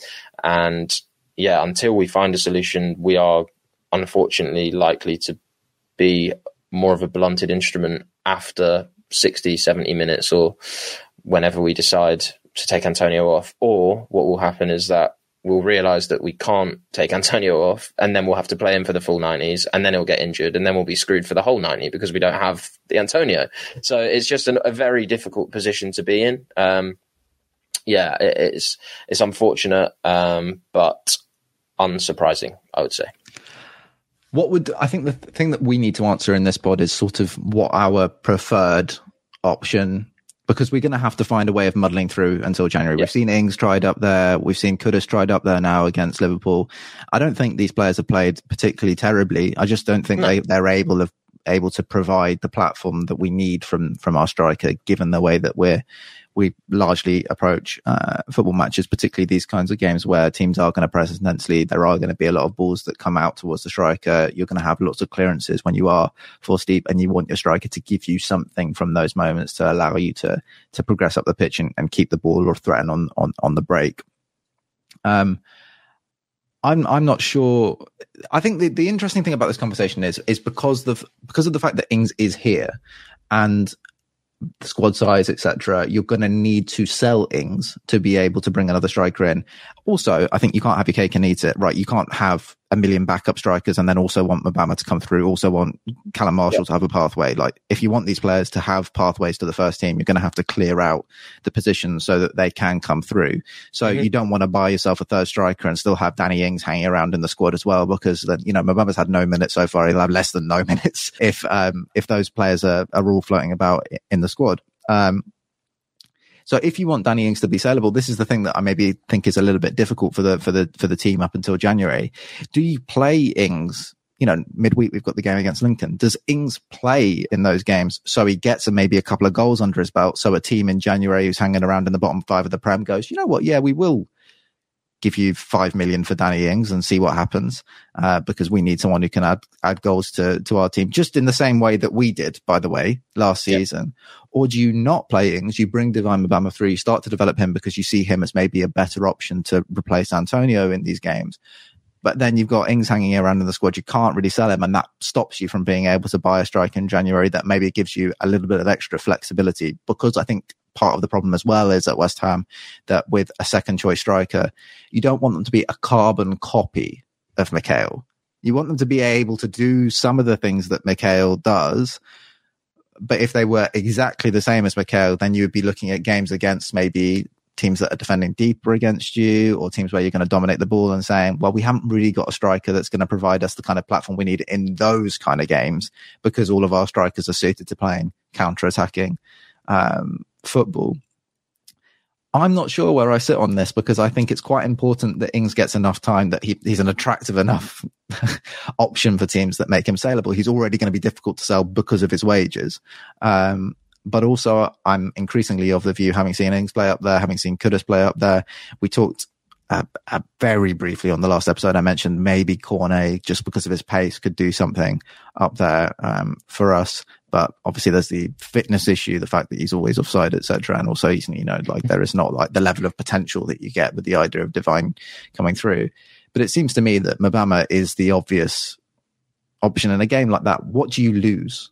And yeah, until we find a solution, we are unfortunately likely to be more of a blunted instrument after 60, 70 minutes or whenever we decide to take Antonio off. Or what will happen is that we'll realize that we can't take Antonio off and then we'll have to play him for the full 90s and then he'll get injured and then we'll be screwed for the whole 90 because we don't have the Antonio. So it's just an, a very difficult position to be in. Um, yeah, it, it's, it's unfortunate. Um, but unsurprising, I would say. What would I think the thing that we need to answer in this pod is sort of what our preferred option because we're going to have to find a way of muddling through until January. Yeah. We've seen Ings tried up there. We've seen Kudus tried up there now against Liverpool. I don't think these players have played particularly terribly. I just don't think no. they, they're able of able to provide the platform that we need from from our striker, given the way that we're we largely approach uh, football matches, particularly these kinds of games where teams are going to press intensely. There are going to be a lot of balls that come out towards the striker. You're going to have lots of clearances when you are force deep, and you want your striker to give you something from those moments to allow you to to progress up the pitch and, and keep the ball or threaten on on on the break. Um, I'm I'm not sure. I think the, the interesting thing about this conversation is is because the because of the fact that Ings is here, and squad size, etc., you're going to need to sell Ings to be able to bring another striker in. Also, I think you can't have your cake and eat it, right? You can't have a million backup strikers and then also want Mubama to come through, also want Callum Marshall to have a pathway. Like, if you want these players to have pathways to the first team, you're going to have to clear out the positions so that they can come through. So mm-hmm. you don't want to buy yourself a third striker and still have Danny Ings hanging around in the squad as well, because then, you know, Mubama's had no minutes so far. He'll have less than no minutes if, um, if those players are, are all floating about in the squad. Um, so if you want Danny Ings to be saleable, this is the thing that I maybe think is a little bit difficult for the for the for the team up until January. Do you play Ings? You know, midweek we've got the game against Lincoln. Does Ings play in those games so he gets a, maybe a couple of goals under his belt? So a team in January who's hanging around in the bottom five of the Prem goes, you know what? Yeah, we will give you five million for Danny Ings and see what happens, uh, because we need someone who can add add goals to to our team, just in the same way that we did, by the way, last season. Yep. Or do you not play Ings? You bring Divine Mubama through, you start to develop him because you see him as maybe a better option to replace Antonio in these games. But then you've got Ings hanging around in the squad. You can't really sell him, and that stops you from being able to buy a striker in January. That maybe gives you a little bit of extra flexibility because I think part of the problem as well is at West Ham that with a second choice striker, you don't want them to be a carbon copy of Michail. You want them to be able to do some of the things that Michail does. But if they were exactly the same as Michail, then you would be looking at games against maybe teams that are defending deeper against you or teams where you're going to dominate the ball and saying, well, we haven't really got a striker that's going to provide us the kind of platform we need in those kind of games because all of our strikers are suited to playing counter attacking um, football. I'm not sure where I sit on this because I think it's quite important that Ings gets enough time that he, he's an attractive enough option for teams that make him saleable. He's already going to be difficult to sell because of his wages. Um, but also I'm increasingly of the view, having seen Ings play up there, having seen Kudus play up there, we talked uh, uh, very briefly on the last episode, I mentioned maybe Cornet, just because of his pace, could do something up there um, for us. But obviously, there's the fitness issue, the fact that he's always offside, etc. And also, he's you know like there is not like the level of potential that you get with the idea of Divine coming through. But it seems to me that Mubama is the obvious option in a game like that. What do you lose?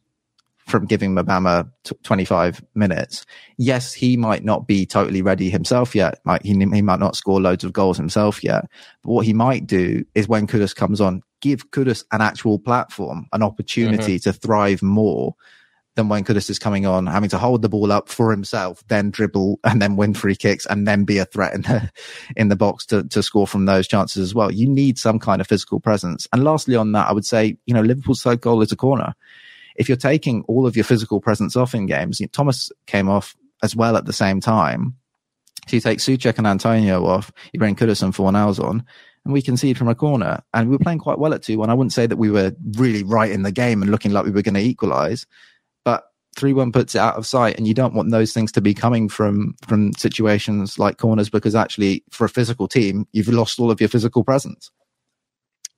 from giving Mubama t- 25 minutes. Yes, he might not be totally ready himself yet. Like he, he might not score loads of goals himself yet. But what he might do is when Kudus comes on, give Kudus an actual platform, an opportunity mm-hmm. to thrive more than when Kudus is coming on, having to hold the ball up for himself, then dribble and then win free kicks and then be a threat in the, in the box to, to score from those chances as well. You need some kind of physical presence. And lastly on that, I would say, you know, Liverpool's third goal is a corner if you're taking all of your physical presence off in games, Thomas came off as well at the same time. So you take Soucek and Antonio off, you bring Kudus and Fornals on, and we concede from a corner. And we were playing quite well at 2 1. I wouldn't say that we were really right in the game and looking like we were going to equalize, but 3 1 puts it out of sight. And you don't want those things to be coming from, from situations like corners because actually, for a physical team, you've lost all of your physical presence.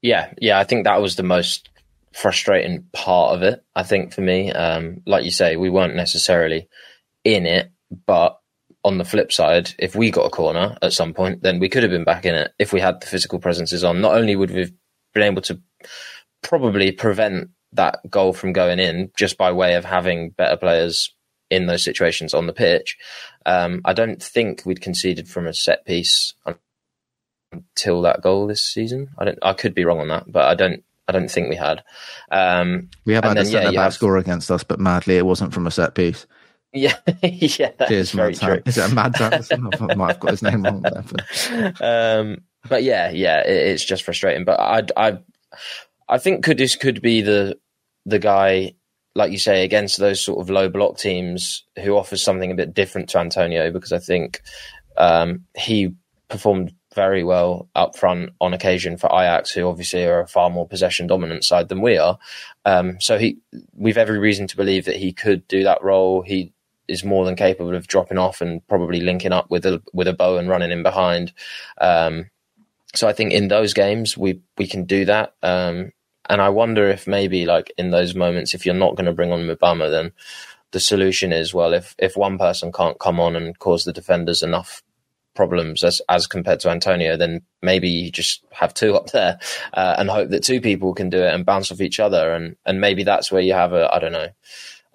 Yeah, yeah, I think that was the most frustrating part of it. I think for me, um, like you say, we weren't necessarily in it, but on the flip side, if we got a corner at some point, then we could have been back in it if we had the physical presences on. Not only would we have been able to probably prevent that goal from going in just by way of having better players in those situations on the pitch. Um, I don't think we'd conceded from a set piece until that goal this season. I don't. I could be wrong on that, but I don't. I don't think we had. Um, we have had a centre back have... score against us, but madly it wasn't from a set piece. Yeah, yeah, that's Cheers, very true. Is it a Mad I might have got his name wrong there. But, um, but yeah, yeah, it, it's just frustrating. But I, I, I think Kudus could be the the guy like you say, against those sort of low block teams who offers something a bit different to Antonio, because I think um, he performed very well up front on occasion for Ajax, who obviously are a far more possession dominant side than we are. Um, so he, we've every reason to believe that he could do that role. He is more than capable of dropping off and probably linking up with a with a bow and running in behind. Um, so I think in those games we we can do that. Um, and I wonder if maybe like in those moments, if you're not going to bring on Mubama, then the solution is well, if if one person can't come on and cause the defenders enough problems as as compared to Antonio, then maybe you just have two up there uh, and hope that two people can do it and bounce off each other, and and maybe that's where you have a I don't know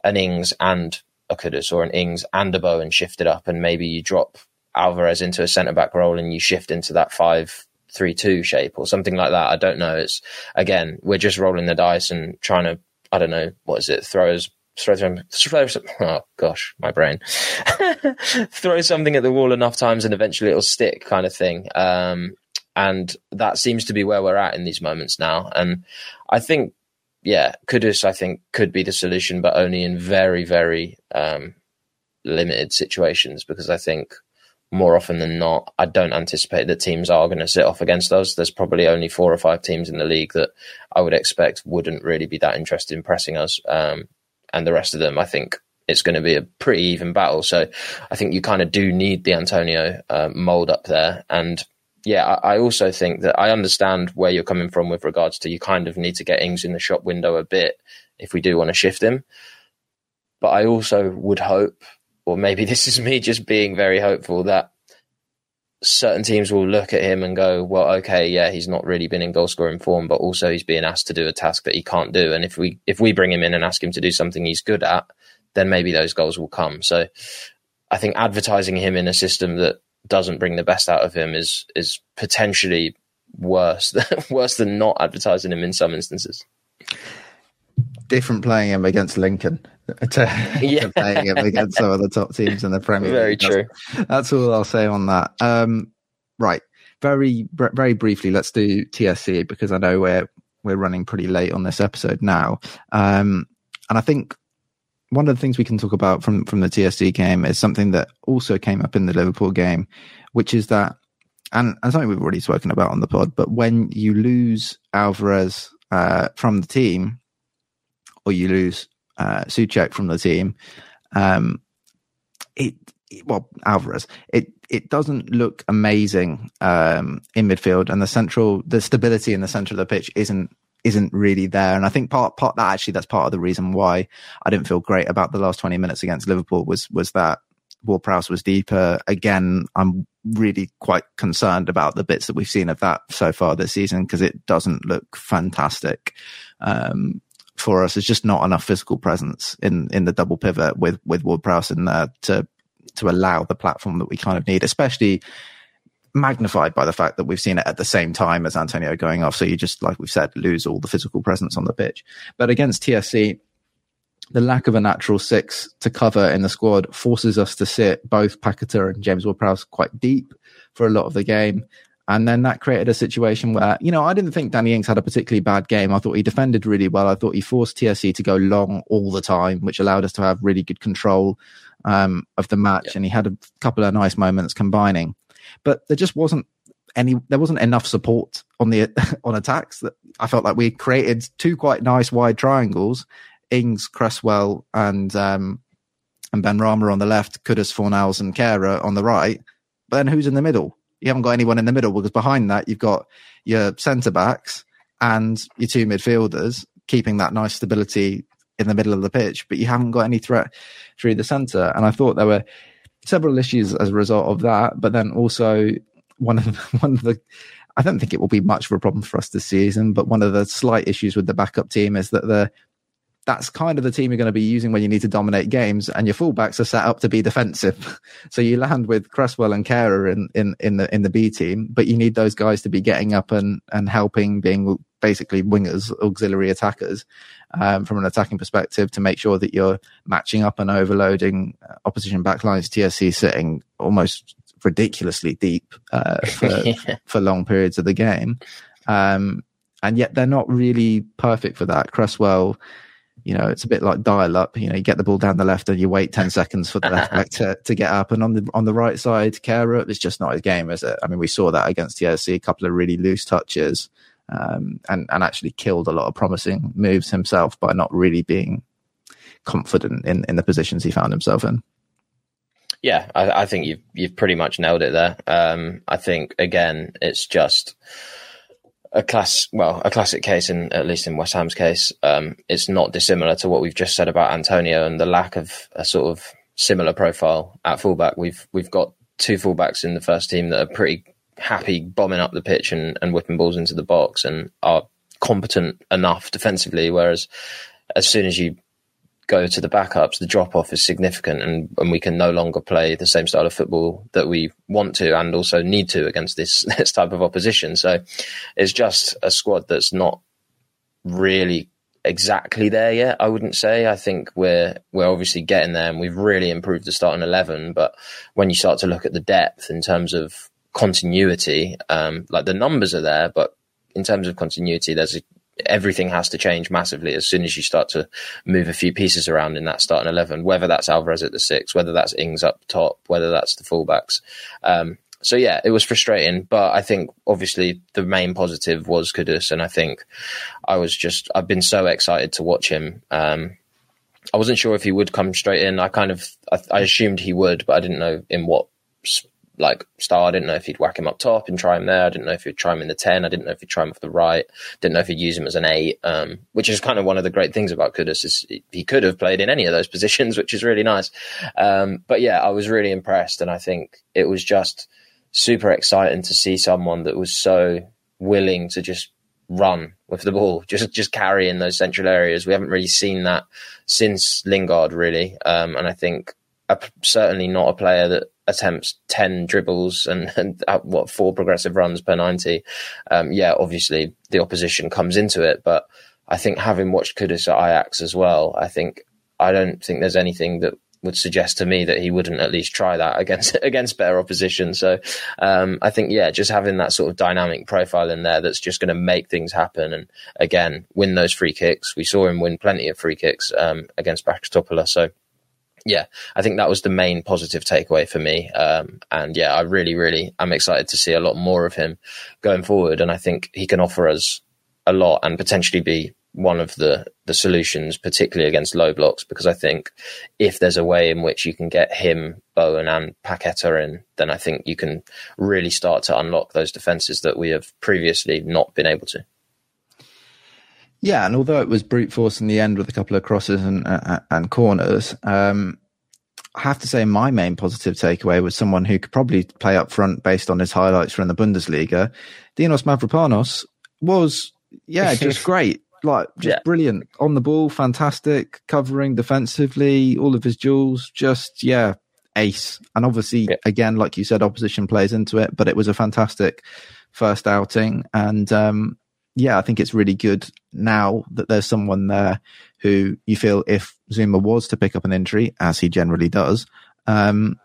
an Ings and a Kudus or an Ings and a Bowen shifted up, and maybe you drop Alvarez into a centre back role and you shift into that five three two shape or something like that. I don't know. It's again we're just rolling the dice and trying to I don't know what is it throw, throw, throw oh gosh, my brain. throw something at the wall enough times and eventually it'll stick kind of thing. Um, and that seems to be where we're at in these moments now. And I think, yeah, Kudus, I think, could be the solution, but only in very, very um, limited situations because I think more often than not, I don't anticipate that teams are going to sit off against us. There's probably only four or five teams in the league that I would expect wouldn't really be that interested in pressing us. Um, and the rest of them, I think it's going to be a pretty even battle. So I think you kind of do need the Antonio uh, mold up there. And yeah, I, I, also think that I understand where you're coming from with regards to you kind of need to get Ings in the shop window a bit if we do want to shift him. But I also would hope, or maybe this is me just being very hopeful, that certain teams will look at him and go, well, okay, yeah, he's not really been in goal scoring form, but also he's being asked to do a task that he can't do. And if we if we bring him in and ask him to do something he's good at, then maybe those goals will come. So I think advertising him in a system that doesn't bring the best out of him is is potentially worse worse than not advertising him in some instances. Different playing him against Lincoln to, yeah. to playing him against some of the top teams in the Premier League. Very true. That's, that's, all I'll say on that. Um, right. Very, very briefly, let's do TSC because I know we're we're running pretty late on this episode now. Um, and I think one of the things we can talk about from from the TSC game is something that also came up in the Liverpool game, which is that, and, and something we've already spoken about on the pod. But when you lose Alvarez uh, from the team, or you lose uh, Soucek from the team, um, it, it, well Alvarez, it it doesn't look amazing um, in midfield, and the central the stability in the center of the pitch isn't isn't really there. And I think part part that actually that's part of the reason why I didn't feel great about the last twenty minutes against Liverpool was was that Ward Prowse was deeper. Again, I'm really quite concerned about the bits that we've seen of that so far this season because it doesn't look fantastic. Um, for us. There's just not enough physical presence in in the double pivot with with Ward Prowse in there to to allow the platform that we kind of need, especially magnified by the fact that we've seen it at the same time as Antonio going off. So you just, like we've said, lose all the physical presence on the pitch. But against TSC, the lack of a natural six to cover in the squad forces us to sit both Paquetá and James Ward-Prowse quite deep for a lot of the game. And then that created a situation where, you know, I didn't think Danny Ings had a particularly bad game. I thought he defended really well. I thought he forced TSC to go long all the time, which allowed us to have really good control um, of the match. Yeah. And he had a couple of nice moments combining. But there just wasn't any, there wasn't enough support on the, on attacks that I felt like we created two quite nice wide triangles. Ings, Cresswell, and, um, and Benrahma on the left, Kudus, Fornals, and Kehrer on the right. But then who's in the middle? you haven't got anyone in the middle because behind that you've got your centre backs and your two midfielders keeping that nice stability in the middle of the pitch, but you haven't got any threat through the centre. And I thought there were several issues as a result of that, but then also one of the, one of the I don't think it will be much of a problem for us this season, but one of the slight issues with the backup team is that the that's kind of the team you're going to be using when you need to dominate games, and your fullbacks are set up to be defensive. so you land with Cresswell and Kehrer in, in, in the in the B team, but you need those guys to be getting up and and helping, being basically wingers, auxiliary attackers, um, from an attacking perspective, to make sure that you're matching up and overloading uh, opposition backlines. TSC sitting almost ridiculously deep uh, for yeah. for long periods of the game. Um, and yet they're not really perfect for that. Cresswell you know, it's a bit like dial up. You know, you get the ball down the left and you wait 10 seconds for the left back to, to get up. And on the, on the right side, Kehrer, it's just not his game, is it? I mean, we saw that against TSC, a couple of really loose touches, um, and, and actually killed a lot of promising moves himself by not really being confident in, in the positions he found himself in. Yeah, I, I think you've, you've pretty much nailed it there. Um, I think, again, it's just, a class, well, a classic case in at least in West Ham's case. Um, it's not dissimilar to what we've just said about Antonio and the lack of a sort of similar profile at fullback. We've we've got two fullbacks in the first team that are pretty happy bombing up the pitch and, and whipping balls into the box and are competent enough defensively. Whereas as soon as you go to the backups, the drop off is significant, and, and we can no longer play the same style of football that we want to and also need to against this this type of opposition. So it's just a squad that's not really exactly there yet. I wouldn't say. I think we're we're obviously getting there, and we've really improved the starting eleven. But when you start to look at the depth in terms of continuity, um, like the numbers are there, but in terms of continuity, there's a everything has to change massively as soon as you start to move a few pieces around in that starting 11, whether that's Alvarez at the six, whether that's Ings up top, whether that's the fullbacks. Um, so yeah, it was frustrating, but I think obviously the main positive was Kudus, and I think I was just I've been so excited to watch him. Um, I wasn't sure if he would come straight in. I kind of I, I assumed he would, but I didn't know in what like star. I didn't know if he'd whack him up top and try him there. I didn't know if he'd try him in the 10. I didn't know if he'd try him off the right. Didn't know if he'd use him as an 8, um, which is kind of one of the great things about Kudus is he could have played in any of those positions, which is really nice. Um, but yeah, I was really impressed. And I think it was just super exciting to see someone that was so willing to just run with the ball, just just carry in those central areas. We haven't really seen that since Lingard, really. Um, and I think a, certainly not a player that attempts 10 dribbles and, and uh, what four progressive runs per 90 um, yeah obviously the opposition comes into it but i think having watched kudus at ajax as well i think i don't think there's anything that would suggest to me that he wouldn't at least try that against against better opposition. So um, i think yeah just having that sort of dynamic profile in there that's just going to make things happen and again win those free kicks. We saw him win plenty of free kicks um, against Bačka Topola so yeah, I think that was the main positive takeaway for me. Um, and yeah, I really, really am excited to see a lot more of him going forward. And I think he can offer us a lot and potentially be one of the, the solutions, particularly against low blocks, because I think if there's a way in which you can get him, Bowen and Paqueta in, then I think you can really start to unlock those defences that we have previously not been able to. Yeah, and although it was brute force in the end with a couple of crosses and uh, and corners, um, I have to say my main positive takeaway was someone who could probably play up front based on his highlights from the Bundesliga. Dinos Mavropanos was, yeah, just great. Like, just yeah. brilliant on the ball, fantastic, covering defensively, all of his duels, just, yeah, ace. And obviously, yeah. again, like you said, opposition plays into it, but it was a fantastic first outing. And, um, yeah, I think it's really good now that there's someone there who you feel if Zouma was to pick up an injury, as he generally does, um,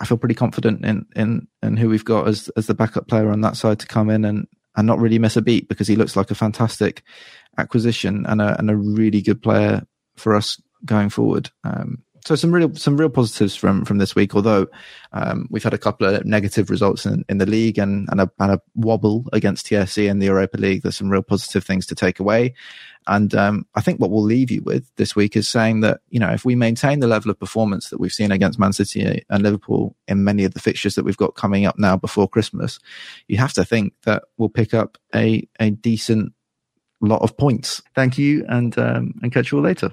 I feel pretty confident in, in, in who we've got as, as the backup player on that side to come in and, and not really miss a beat because he looks like a fantastic acquisition and a, and a really good player for us going forward. Um, so some real some real positives from from this week. Although um, we've had a couple of negative results in, in the league and and a, and a wobble against TSC in the Europa League. There's some real positive things to take away. And um, I think what we'll leave you with this week is saying that you know if we maintain the level of performance that we've seen against Man City and Liverpool in many of the fixtures that we've got coming up now before Christmas, you have to think that we'll pick up a a decent lot of points. Thank you, and um, and catch you all later.